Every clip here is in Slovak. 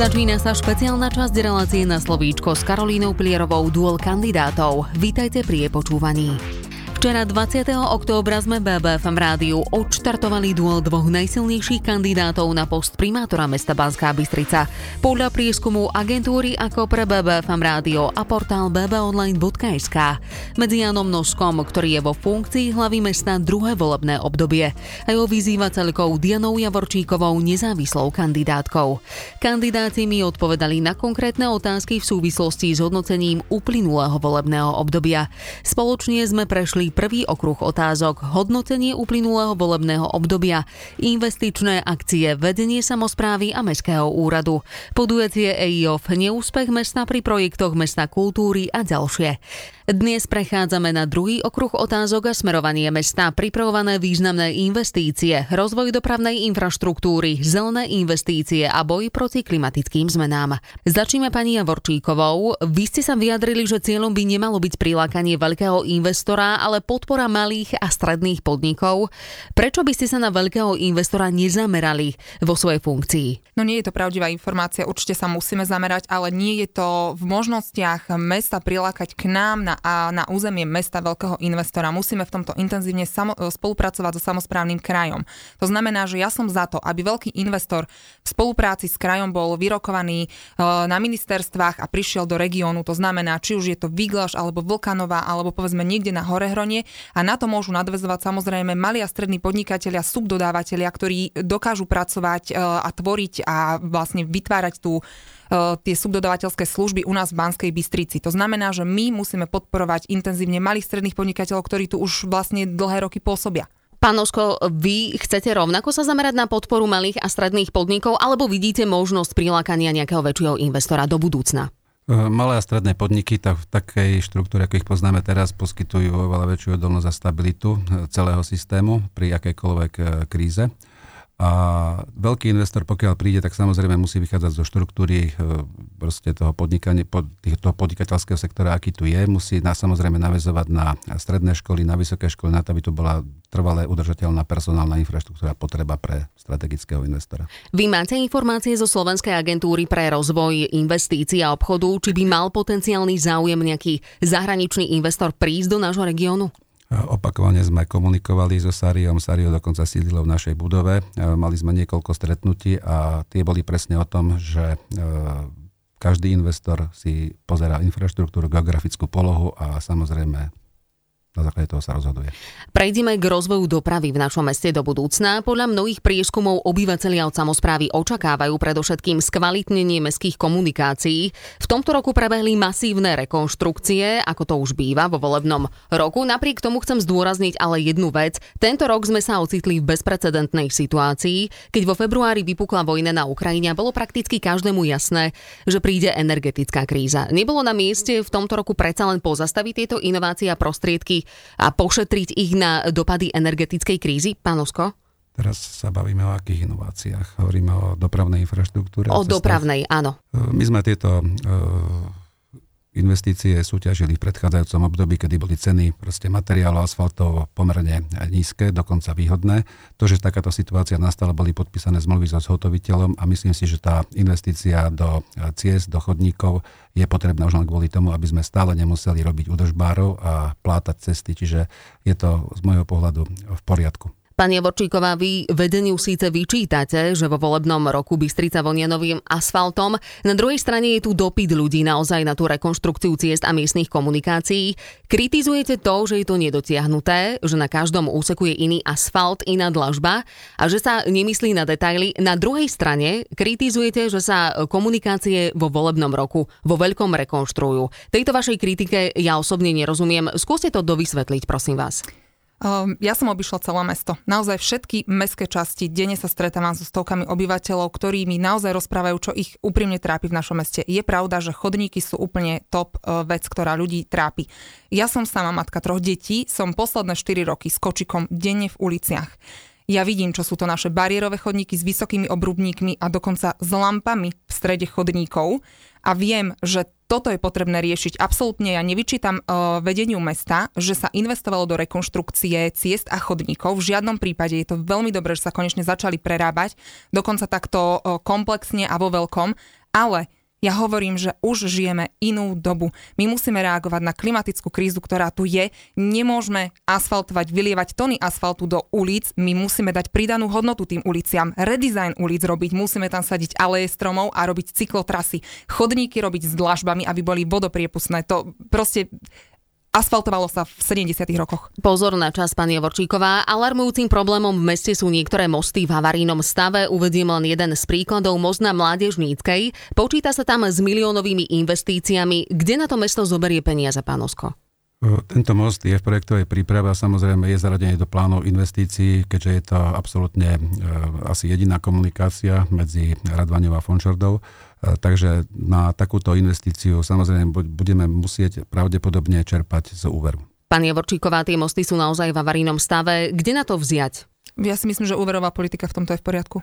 Začína sa špeciálna časť relácie na slovíčko s Karolínou Plierovou duel kandidátov. Vítajte pri jej počúvaní. Včera 20. októbra sme BBFM rádiu odštartovali duel dvoch najsilnejších kandidátov na post primátora mesta Banská Bystrica. Podľa prieskumu agentúry ako pre BBFM rádio a portál bbonline.sk. Medzi Janom Noskom, ktorý je vo funkcii hlavy mesta druhé volebné obdobie a jeho vyzývateľkou Dianou Javorčíkovou nezávislou kandidátkou. Kandidáti mi odpovedali na konkrétne otázky v súvislosti s hodnocením uplynulého volebného obdobia. Spoločne sme prešli prvý okruh otázok, hodnotenie uplynulého volebného obdobia, investičné akcie, vedenie samozprávy a Mestského úradu, podujatie EIOF, neúspech mesta pri projektoch mesta kultúry a ďalšie. Dnes prechádzame na druhý okruh otázok a smerovanie mesta, pripravované významné investície, rozvoj dopravnej infraštruktúry, zelené investície a boj proti klimatickým zmenám. Začneme pani Javorčíkovou. Vy ste sa vyjadrili, že cieľom by nemalo byť prilákanie veľkého investora, ale podpora malých a stredných podnikov. Prečo by ste sa na veľkého investora nezamerali vo svojej funkcii? No nie je to pravdivá informácia, určite sa musíme zamerať, ale nie je to v možnostiach mesta prilákať k nám na a na územie mesta veľkého investora. Musíme v tomto intenzívne samo, spolupracovať so samozprávnym krajom. To znamená, že ja som za to, aby veľký investor v spolupráci s krajom bol vyrokovaný e, na ministerstvách a prišiel do regiónu. To znamená, či už je to Viglaš alebo Vlkanová alebo povedzme niekde na Horehronie a na to môžu nadvezovať samozrejme malí a strední podnikatelia, subdodávateľia, ktorí dokážu pracovať e, a tvoriť a vlastne vytvárať tú E, tie subdodavateľské služby u nás v Banskej Bystrici. To znamená, že my musíme podporovať intenzívne malých stredných podnikateľov, ktorí tu už vlastne dlhé roky pôsobia. Pán Osko, vy chcete rovnako sa zamerať na podporu malých a stredných podnikov, alebo vidíte možnosť prilákania nejakého väčšieho investora do budúcna? E, malé a stredné podniky tak v takej štruktúre, ako ich poznáme teraz, poskytujú oveľa väčšiu odolnosť a stabilitu e, celého systému pri akejkoľvek kríze. A veľký investor, pokiaľ príde, tak samozrejme musí vychádzať zo štruktúry e, proste toho, podnikania, toho podnikateľského sektora, aký tu je. Musí na, samozrejme navezovať na stredné školy, na vysoké školy, na to, aby tu bola trvalé udržateľná personálna infraštruktúra potreba pre strategického investora. Vy máte informácie zo Slovenskej agentúry pre rozvoj investícií a obchodu, či by mal potenciálny záujem nejaký zahraničný investor prísť do nášho regiónu? Opakovane sme komunikovali so Sariom, Sario dokonca sídlilo v našej budove. Mali sme niekoľko stretnutí a tie boli presne o tom, že e, každý investor si pozerá infraštruktúru, geografickú polohu a samozrejme na základe toho sa rozhoduje. Prejdime k rozvoju dopravy v našom meste do budúcna. Podľa mnohých prieskumov obyvateľia od samozprávy očakávajú predovšetkým skvalitnenie mestských komunikácií. V tomto roku prebehli masívne rekonštrukcie, ako to už býva vo volebnom roku. Napriek tomu chcem zdôrazniť ale jednu vec. Tento rok sme sa ocitli v bezprecedentnej situácii, keď vo februári vypukla vojna na Ukrajine a bolo prakticky každému jasné, že príde energetická kríza. Nebolo na mieste v tomto roku predsa len pozastaviť tieto inovácie a prostriedky a pošetriť ich na dopady energetickej krízy? Pán Osko? Teraz sa bavíme o akých inováciách? Hovoríme o dopravnej infraštruktúre? O dopravnej, áno. My sme tieto investície súťažili v predchádzajúcom období, kedy boli ceny proste materiálu asfaltov pomerne nízke, dokonca výhodné. To, že takáto situácia nastala, boli podpísané zmluvy so zhotoviteľom a myslím si, že tá investícia do ciest, do chodníkov je potrebná už len kvôli tomu, aby sme stále nemuseli robiť údržbárov a plátať cesty, čiže je to z môjho pohľadu v poriadku. Pani Javorčíková, vy vedeniu síce vyčítate, že vo volebnom roku Bystrica vonia novým asfaltom. Na druhej strane je tu dopyt ľudí naozaj na tú rekonštrukciu ciest a miestnych komunikácií. Kritizujete to, že je to nedotiahnuté, že na každom úseku je iný asfalt, iná dlažba a že sa nemyslí na detaily. Na druhej strane kritizujete, že sa komunikácie vo volebnom roku vo veľkom rekonštruujú. Tejto vašej kritike ja osobne nerozumiem. Skúste to dovysvetliť, prosím vás. Ehm, ja som obišla celé mesto. Naozaj všetky mestské časti, denne sa stretávam so stovkami obyvateľov, ktorí mi naozaj rozprávajú, čo ich úprimne trápi v našom meste. Je pravda, že chodníky sú úplne top e, vec, ktorá ľudí trápi. Ja som sama matka troch detí, som posledné 4 roky s kočikom denne v uliciach. Ja vidím, čo sú to naše bariérové chodníky s vysokými obrubníkmi a dokonca s lampami v strede chodníkov a viem, že toto je potrebné riešiť. Absolútne ja nevyčítam uh, vedeniu mesta, že sa investovalo do rekonštrukcie ciest a chodníkov. V žiadnom prípade je to veľmi dobré, že sa konečne začali prerábať, dokonca takto uh, komplexne a vo veľkom, Ale ja hovorím, že už žijeme inú dobu. My musíme reagovať na klimatickú krízu, ktorá tu je. Nemôžeme asfaltovať, vylievať tony asfaltu do ulic. My musíme dať pridanú hodnotu tým uliciam. Redesign ulic robiť. Musíme tam sadiť aleje stromov a robiť cyklotrasy. Chodníky robiť s dlažbami, aby boli vodopriepustné. To proste asfaltovalo sa v 70. rokoch. Pozor na čas, pani Vorčíková. Alarmujúcim problémom v meste sú niektoré mosty v havarínom stave. Uvediem len jeden z príkladov, most na Mládežníckej. Počíta sa tam s miliónovými investíciami. Kde na to mesto zoberie peniaze, pánosko? Tento most je v projektovej príprave a samozrejme je zaradený do plánov investícií, keďže je to absolútne e, asi jediná komunikácia medzi Radvaňou a Fončordou. E, takže na takúto investíciu samozrejme budeme musieť pravdepodobne čerpať z úveru. Pani Javorčíková, tie mosty sú naozaj v avarínom stave. Kde na to vziať? Ja si myslím, že úverová politika v tomto je v poriadku.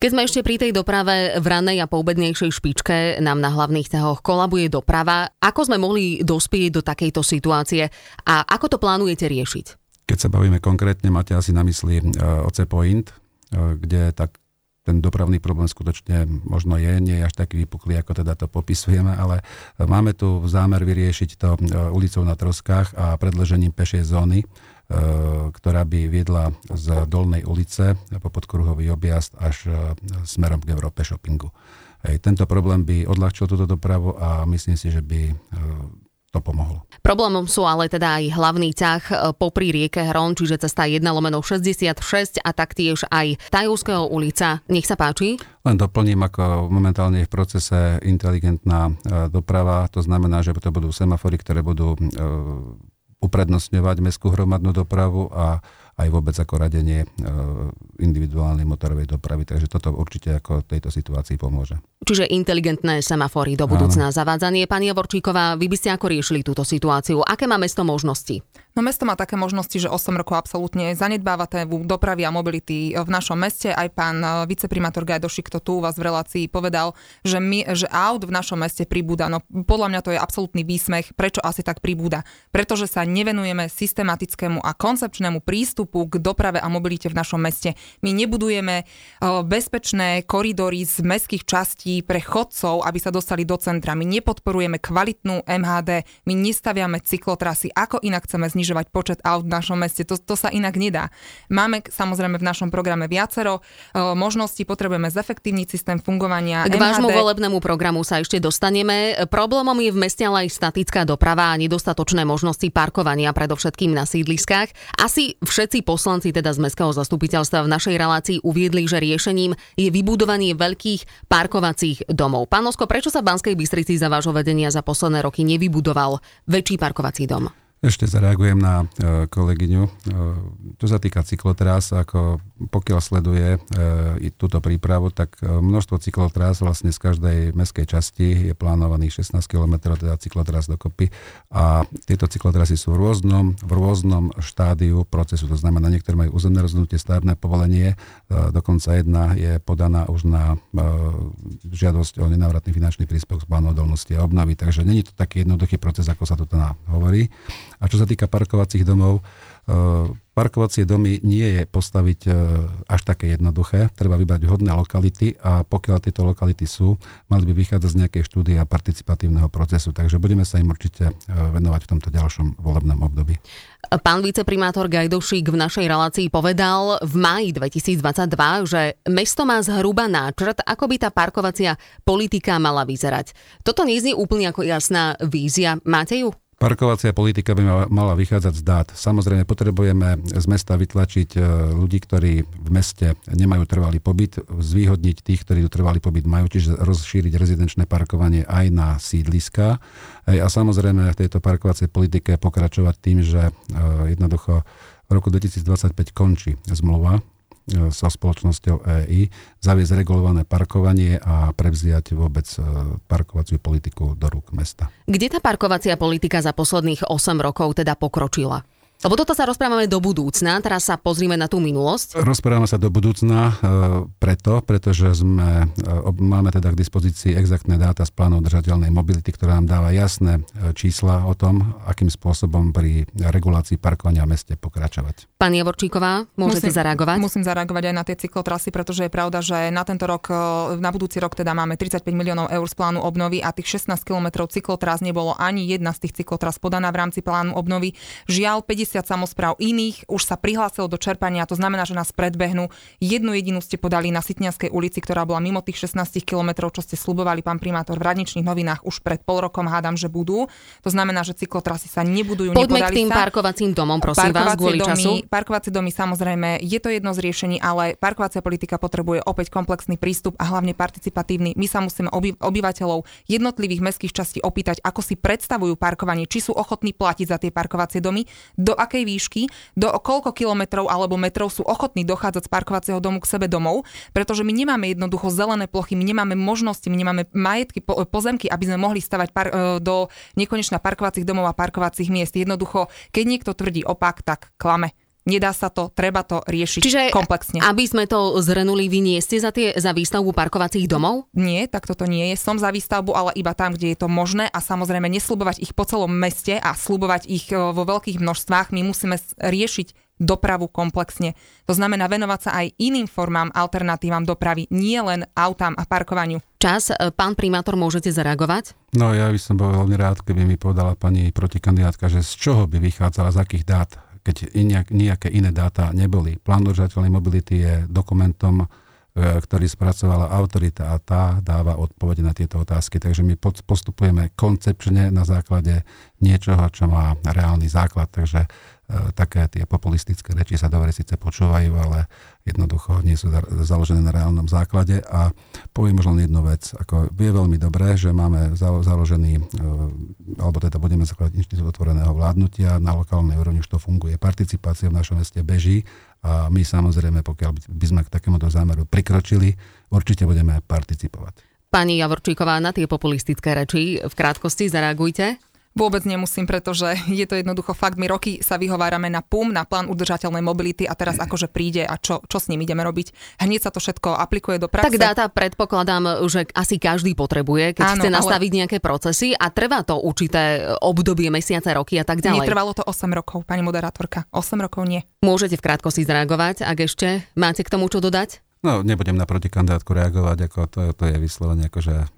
Keď sme ešte pri tej doprave v ranej a poubednejšej špičke, nám na hlavných tehoch kolabuje doprava. Ako sme mohli dospieť do takejto situácie a ako to plánujete riešiť? Keď sa bavíme konkrétne, máte asi na mysli uh, OC Point, uh, kde tak ten dopravný problém skutočne možno je, nie je až taký vypuklý, ako teda to popisujeme, ale máme tu zámer vyriešiť to e, ulicou na Troskách a predležením pešej zóny, e, ktorá by viedla z Dolnej ulice po podkruhový objazd až e, smerom k Európe shoppingu. Hej, tento problém by odľahčil túto dopravu a myslím si, že by to pomohlo. Problémom sú ale teda aj hlavný ťah e, popri rieke Hron, čiže cesta 1 lomeno 66 a taktiež aj Tajovského ulica. Nech sa páči. Len doplním, ako momentálne je v procese inteligentná e, doprava, to znamená, že to budú semafory, ktoré budú e, uprednostňovať mestskú hromadnú dopravu a aj vôbec ako radenie individuálnej motorovej dopravy. Takže toto určite ako tejto situácii pomôže. Čiže inteligentné semafory do budúcna Áno. zavádzanie. Pani Javorčíková, vy by ste ako riešili túto situáciu? Aké má mesto možnosti? No mesto má také možnosti, že 8 rokov absolútne zanedbáva tému dopravy a mobility v našom meste. Aj pán eh, viceprimátor Gajdošik to tu u vás v relácii povedal, že, my, že aut v našom meste pribúda. No podľa mňa to je absolútny výsmech. Prečo asi tak pribúda? Pretože sa nevenujeme systematickému a koncepčnému prístupu k doprave a mobilite v našom meste. My nebudujeme eh, bezpečné koridory z mestských častí pre chodcov, aby sa dostali do centra. My nepodporujeme kvalitnú MHD, my nestaviame cyklotrasy. Ako inak chceme znižovať počet aut v našom meste? To, to sa inak nedá. Máme samozrejme v našom programe viacero uh, možností, potrebujeme zefektívniť systém fungovania K MHD. vášmu volebnému programu sa ešte dostaneme. Problémom je v meste ale aj statická doprava a nedostatočné možnosti parkovania, predovšetkým na sídliskách. Asi všetci poslanci teda z mestského zastupiteľstva v našej relácii uviedli, že riešením je vybudovanie veľkých parkovacích domov. Pán Osko, prečo sa v Banskej Bystrici za vášho vedenia za posledné roky nevybudoval väčší parkovací dom? Ešte zareagujem na e, kolegyňu. E, čo sa týka cyklotras, ako pokiaľ sleduje e, túto prípravu, tak množstvo cyklotras vlastne z každej meskej časti je plánovaných 16 km, teda cyklotras dokopy. A tieto cyklotrasy sú v rôznom, v rôznom štádiu procesu. To znamená, niektoré majú územné rozhodnutie, stavebné povolenie, dokonca jedna je podaná už na žiadosť o nenávratný finančný príspevok z plánu odolnosti a obnovy. Takže není to taký jednoduchý proces, ako sa to teda hovorí. A čo sa týka parkovacích domov, e, parkovacie domy nie je postaviť e, až také jednoduché. Treba vybrať vhodné lokality a pokiaľ tieto lokality sú, mali by vychádzať z nejakej štúdie a participatívneho procesu. Takže budeme sa im určite e, venovať v tomto ďalšom volebnom období. Pán viceprimátor Gajdošík v našej relácii povedal v máji 2022, že mesto má zhruba náčrt, ako by tá parkovacia politika mala vyzerať. Toto neznie úplne ako jasná vízia. Máte ju? Parkovacia politika by mala vychádzať z dát. Samozrejme, potrebujeme z mesta vytlačiť e, ľudí, ktorí v meste nemajú trvalý pobyt, zvýhodniť tých, ktorí trvalý pobyt majú, čiže rozšíriť rezidenčné parkovanie aj na sídliska. A samozrejme v tejto parkovacej politike pokračovať tým, že e, jednoducho v roku 2025 končí zmluva so spoločnosťou EI zaviesť regulované parkovanie a prevziať vôbec e, parkovaciu politiku do rúk mesta. Kde tá parkovacia politika za posledných 8 rokov teda pokročila? Lebo toto sa rozprávame do budúcna, teraz sa pozrime na tú minulosť. Rozprávame sa do budúcna e, preto, pretože sme, e, máme teda k dispozícii exaktné dáta z plánu držateľnej mobility, ktorá nám dáva jasné e, čísla o tom, akým spôsobom pri regulácii parkovania v meste pokračovať. Pani Javorčíková, môžete musím, zareagovať? Musím zareagovať aj na tie cyklotrasy, pretože je pravda, že na tento rok, na budúci rok teda máme 35 miliónov eur z plánu obnovy a tých 16 kilometrov cyklotras nebolo ani jedna z tých cyklotras podaná v rámci plánu obnovy. Žiaľ, 50 samozpráv iných už sa prihlásilo do čerpania, to znamená, že nás predbehnú. Jednu jedinú ste podali na Sitnianskej ulici, ktorá bola mimo tých 16 kilometrov, čo ste slubovali pán primátor v radničných novinách už pred pol rokom, hádam, že budú. To znamená, že cyklotrasy sa nebudujú. Poďme k tým sa. parkovacím domom, prosím vás, kvôli domy, času. Parkovacie domy, samozrejme, je to jedno z riešení, ale parkovacia politika potrebuje opäť komplexný prístup a hlavne participatívny. My sa musíme oby, obyvateľov jednotlivých mestských častí opýtať, ako si predstavujú parkovanie, či sú ochotní platiť za tie parkovacie domy, do akej výšky, do koľko kilometrov alebo metrov sú ochotní dochádzať z parkovacieho domu k sebe domov, pretože my nemáme jednoducho zelené plochy, my nemáme možnosti, my nemáme majetky, pozemky, aby sme mohli stavať par, e, do nekonečna parkovacích domov a parkovacích miest. Jednoducho, keď niekto tvrdí opak, tak klame. Nedá sa to, treba to riešiť Čiže, komplexne. aby sme to zrenuli, vy nie ste za, tie, za výstavbu parkovacích domov? Nie, tak toto nie je. Som za výstavbu, ale iba tam, kde je to možné a samozrejme neslubovať ich po celom meste a slubovať ich e, vo veľkých množstvách. My musíme riešiť dopravu komplexne. To znamená venovať sa aj iným formám, alternatívam dopravy, nie len autám a parkovaniu. Čas, e, pán primátor, môžete zareagovať? No ja by som bol veľmi rád, keby mi povedala pani protikandidátka, že z čoho by vychádzala, z akých dát keď nejaké iné dáta neboli. Plán udržateľnej mobility je dokumentom, e, ktorý spracovala autorita a tá dáva odpovede na tieto otázky. Takže my postupujeme koncepčne na základe niečoho, čo má reálny základ. Takže také tie populistické reči sa dobre síce počúvajú, ale jednoducho nie sú založené na reálnom základe. A poviem možno jednu vec. Ako vie veľmi dobré, že máme založený, e, alebo teda budeme zakladať inštitút otvoreného vládnutia, na lokálnej úrovni už to funguje. Participácia v našom meste beží a my samozrejme, pokiaľ by sme k takémuto zámeru prikročili, určite budeme participovať. Pani Javorčíková, na tie populistické reči v krátkosti zareagujte. Vôbec nemusím, pretože je to jednoducho fakt. My roky sa vyhovárame na PUM, na plán udržateľnej mobility a teraz akože príde a čo, čo s ním ideme robiť. Hneď sa to všetko aplikuje do praxe. Tak dáta predpokladám, že asi každý potrebuje, keď Áno, chce nastaviť ale... nejaké procesy a trvá to určité obdobie, mesiace, roky a tak ďalej. Netrvalo to 8 rokov, pani moderátorka. 8 rokov nie. Môžete v krátkosti zareagovať, ak ešte máte k tomu čo dodať? No, nebudem na protikandidátku reagovať, ako to, to je vyslovene akože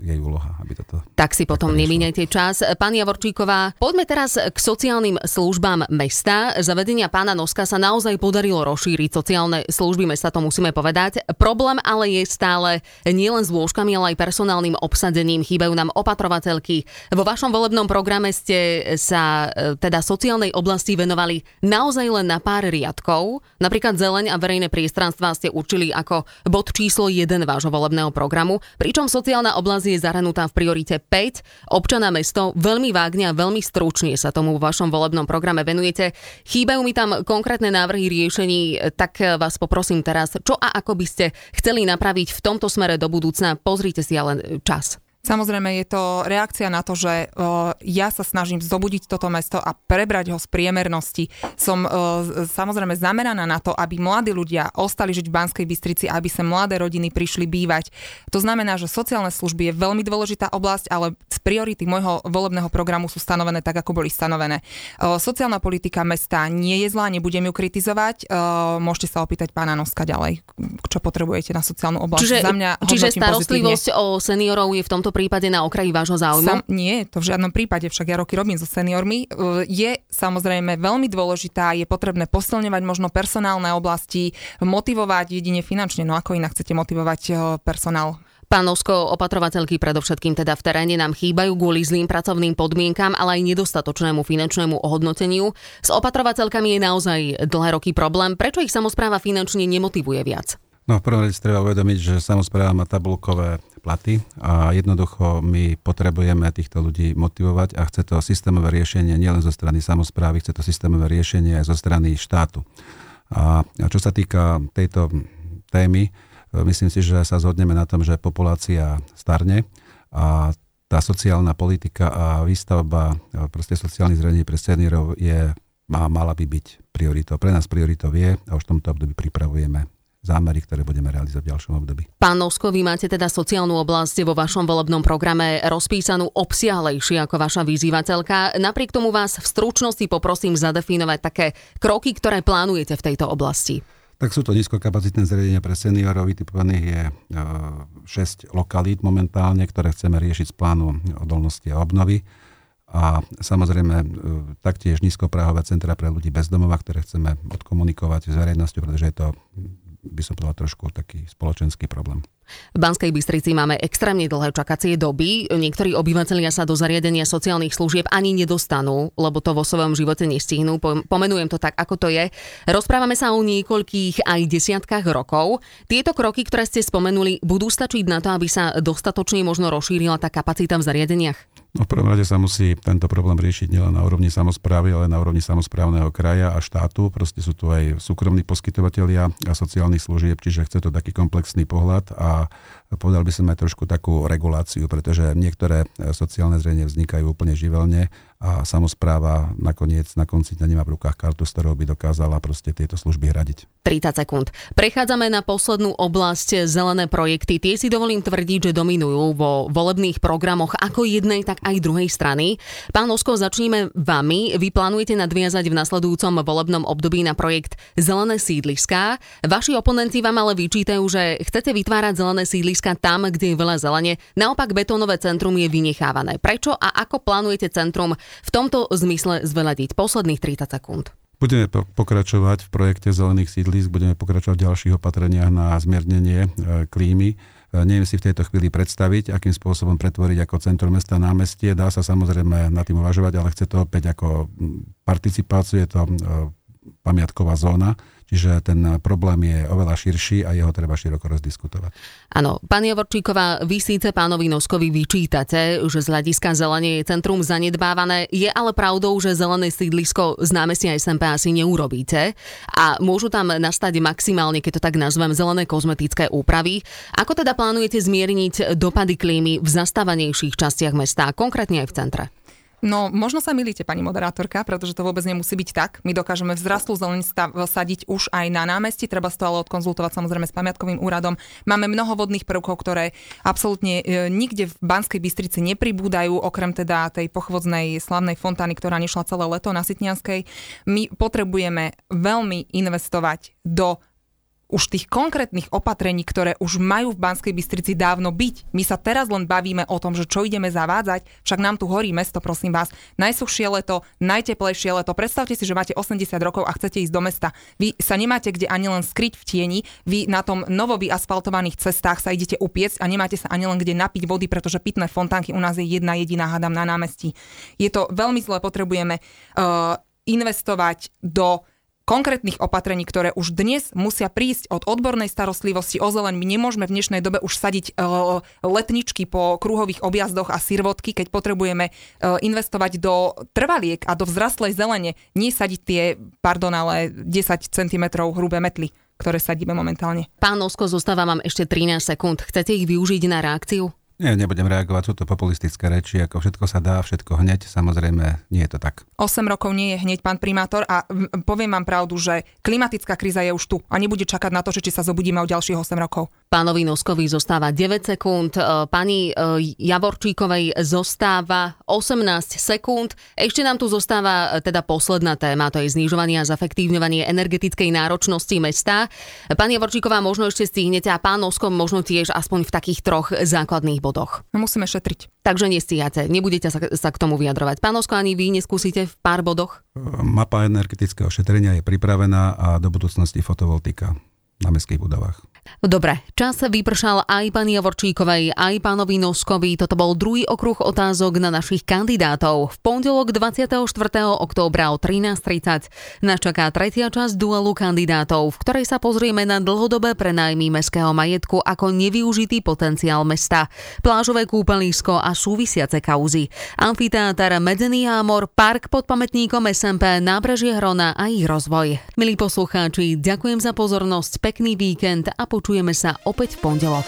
jej úloha, aby toto... Tak si potom nemínejte čas. Pani Javorčíková, poďme teraz k sociálnym službám mesta. Zavedenia pána Noska sa naozaj podarilo rozšíriť sociálne služby mesta, to musíme povedať. Problém ale je stále nielen s lôžkami, ale aj personálnym obsadením. Chýbajú nám opatrovateľky. Vo vašom volebnom programe ste sa e, teda sociálnej oblasti venovali naozaj len na pár riadkov. Napríklad zeleň a verejné priestranstva ste určili určili ako bod číslo 1 vášho volebného programu, pričom sociálna oblasť je zahrnutá v priorite 5. Občana mesto veľmi vágne a veľmi stručne sa tomu v vašom volebnom programe venujete. Chýbajú mi tam konkrétne návrhy riešení, tak vás poprosím teraz, čo a ako by ste chceli napraviť v tomto smere do budúcna. Pozrite si ale čas. Samozrejme je to reakcia na to, že uh, ja sa snažím zobudiť toto mesto a prebrať ho z priemernosti. Som uh, samozrejme zameraná na to, aby mladí ľudia ostali žiť v Banskej Bystrici, aby sa mladé rodiny prišli bývať. To znamená, že sociálne služby je veľmi dôležitá oblasť, ale priority môjho volebného programu sú stanovené tak, ako boli stanovené. Uh, sociálna politika mesta nie je zlá, nebudem ju kritizovať. Môžete sa opýtať pána Noska ďalej, čo potrebujete na sociálnu oblasť. Čiže, Za mňa čiže starostlivosť pozitívne. o seniorov je v tomto prípade na okraji vášho záujmu? Sam, nie, to v žiadnom prípade, však ja roky robím so seniormi. E, je samozrejme veľmi dôležitá, je potrebné posilňovať možno personálne oblasti, motivovať jedine finančne, no ako inak chcete motivovať e, personál? Pánovsko, opatrovateľky predovšetkým teda v teréne nám chýbajú kvôli zlým pracovným podmienkam, ale aj nedostatočnému finančnému ohodnoteniu. S opatrovateľkami je naozaj dlhé roky problém. Prečo ich samozpráva finančne nemotivuje viac? No v prvom rade treba uvedomiť, že samozpráva má tabulkové platy a jednoducho my potrebujeme týchto ľudí motivovať a chce to systémové riešenie nielen zo strany samozprávy, chce to systémové riešenie aj zo strany štátu. A čo sa týka tejto témy, myslím si, že sa zhodneme na tom, že populácia starne a tá sociálna politika a výstavba proste sociálnych zredení pre seniorov je má, mala by byť prioritou. Pre nás prioritou je a už v tomto období pripravujeme zámery, ktoré budeme realizovať v ďalšom období. Pán Nosko, vy máte teda sociálnu oblasť vo vašom volebnom programe rozpísanú obsiahlejšie ako vaša vyzývateľka. Napriek tomu vás v stručnosti poprosím zadefinovať také kroky, ktoré plánujete v tejto oblasti. Tak sú to nízkokapacitné zariadenia pre seniorov. Vytipovaných je 6 e, lokalít momentálne, ktoré chceme riešiť z plánu odolnosti a obnovy. A samozrejme e, taktiež nízkoprahové centra pre ľudí bez domova, ktoré chceme odkomunikovať s verejnosťou, pretože je to by som povedal trošku taký spoločenský problém. V Banskej Bystrici máme extrémne dlhé čakacie doby. Niektorí obyvateľia sa do zariadenia sociálnych služieb ani nedostanú, lebo to vo svojom živote nestihnú. Pomenujem to tak, ako to je. Rozprávame sa o niekoľkých aj desiatkách rokov. Tieto kroky, ktoré ste spomenuli, budú stačiť na to, aby sa dostatočne možno rozšírila tá kapacita v zariadeniach? No v prvom rade sa musí tento problém riešiť nielen na úrovni samozprávy, ale na úrovni samozprávneho kraja a štátu. Proste sú tu aj súkromní poskytovateľia a sociálnych služieb, čiže chce to taký komplexný pohľad a povedal by som aj trošku takú reguláciu, pretože niektoré sociálne zrenie vznikajú úplne živelne a samozpráva nakoniec na konci dňa nemá v rukách kartu, s ktorou by dokázala proste tieto služby hradiť. 30 sekúnd. Prechádzame na poslednú oblasť zelené projekty. Tie si dovolím tvrdiť, že dominujú vo volebných programoch ako jednej, tak aj druhej strany. Pán Osko, začníme vami. Vy plánujete nadviazať v nasledujúcom volebnom období na projekt Zelené sídliská. Vaši oponenti vám ale vyčítajú, že chcete vytvárať zelené sídliska tam, kde je veľa zelene. Naopak betónové centrum je vynechávané. Prečo a ako plánujete centrum v tomto zmysle zveladiť posledných 30 sekúnd. Budeme pokračovať v projekte zelených sídlisk, budeme pokračovať v ďalších opatreniach na zmiernenie e, klímy. E, neviem si v tejto chvíli predstaviť, akým spôsobom pretvoriť ako centrum mesta námestie. Dá sa samozrejme na tým uvažovať, ale chce to opäť ako participáciu, je to e, pamiatková zóna, Čiže ten problém je oveľa širší a jeho treba široko rozdiskutovať. Áno, pani Javorčíková, vy síce pánovi Noskovi vyčítate, že z hľadiska zelenie je centrum zanedbávané, je ale pravdou, že zelené sídlisko z námestia SMP asi neurobíte a môžu tam nastať maximálne, keď to tak nazvem, zelené kozmetické úpravy. Ako teda plánujete zmierniť dopady klímy v zastávanejších častiach mesta, konkrétne aj v centre? No, možno sa milíte, pani moderátorka, pretože to vôbec nemusí byť tak. My dokážeme vzrastlú zeleň sadiť už aj na námestí, treba to ale odkonzultovať samozrejme s pamiatkovým úradom. Máme mnoho vodných prvkov, ktoré absolútne e, nikde v Banskej Bystrici nepribúdajú, okrem teda tej pochvodznej slavnej fontány, ktorá nešla celé leto na Sitnianskej. My potrebujeme veľmi investovať do už tých konkrétnych opatrení, ktoré už majú v Banskej Bystrici dávno byť. My sa teraz len bavíme o tom, že čo ideme zavádzať, však nám tu horí mesto, prosím vás. Najsuchšie leto, najteplejšie leto. Predstavte si, že máte 80 rokov a chcete ísť do mesta. Vy sa nemáte kde ani len skryť v tieni, vy na tom novo asfaltovaných cestách sa idete upiecť a nemáte sa ani len kde napiť vody, pretože pitné fontánky u nás je jedna jediná, hádam, na námestí. Je to veľmi zle, potrebujeme uh, investovať do konkrétnych opatrení, ktoré už dnes musia prísť od odbornej starostlivosti o zeleň. My nemôžeme v dnešnej dobe už sadiť uh, letničky po kruhových objazdoch a sirvotky, keď potrebujeme uh, investovať do trvaliek a do vzrastlej zelene, nie sadiť tie, pardon, ale 10 cm hrubé metly ktoré sadíme momentálne. Pán Nosko, zostáva vám ešte 13 sekúnd. Chcete ich využiť na reakciu? Nie, nebudem reagovať, sú to populistické reči, ako všetko sa dá, všetko hneď, samozrejme nie je to tak. 8 rokov nie je hneď, pán primátor, a poviem vám pravdu, že klimatická kríza je už tu a nebude čakať na to, či sa zobudíme o ďalších 8 rokov. Pánovi Noskovi zostáva 9 sekúnd, e, pani e, Javorčíkovej zostáva 18 sekúnd. Ešte nám tu zostáva e, teda posledná téma, to je znižovanie a zefektívňovanie energetickej náročnosti mesta. Pani Javorčíková možno ešte stihnete a pán Nosko možno tiež aspoň v takých troch základných bodoch. Musíme šetriť. Takže nestíhate, nebudete sa, sa k tomu vyjadrovať. Pán Osko, ani vy neskúsite v pár bodoch? Mapa energetického šetrenia je pripravená a do budúcnosti fotovoltika na mestských budovách. Dobre, čas vypršal aj pani Javorčíkovej, aj pánovi Noskovi. Toto bol druhý okruh otázok na našich kandidátov. V pondelok 24. októbra o 13.30 nás čaká tretia časť duelu kandidátov, v ktorej sa pozrieme na dlhodobé prenajmy mestského majetku ako nevyužitý potenciál mesta, plážové kúpelisko a súvisiace kauzy, amfiteátr Medzený Hámor, park pod pamätníkom SMP, nábrežie Hrona a ich rozvoj. Milí poslucháči, ďakujem za pozornosť, pekný víkend počujeme sa opäť v pondelok.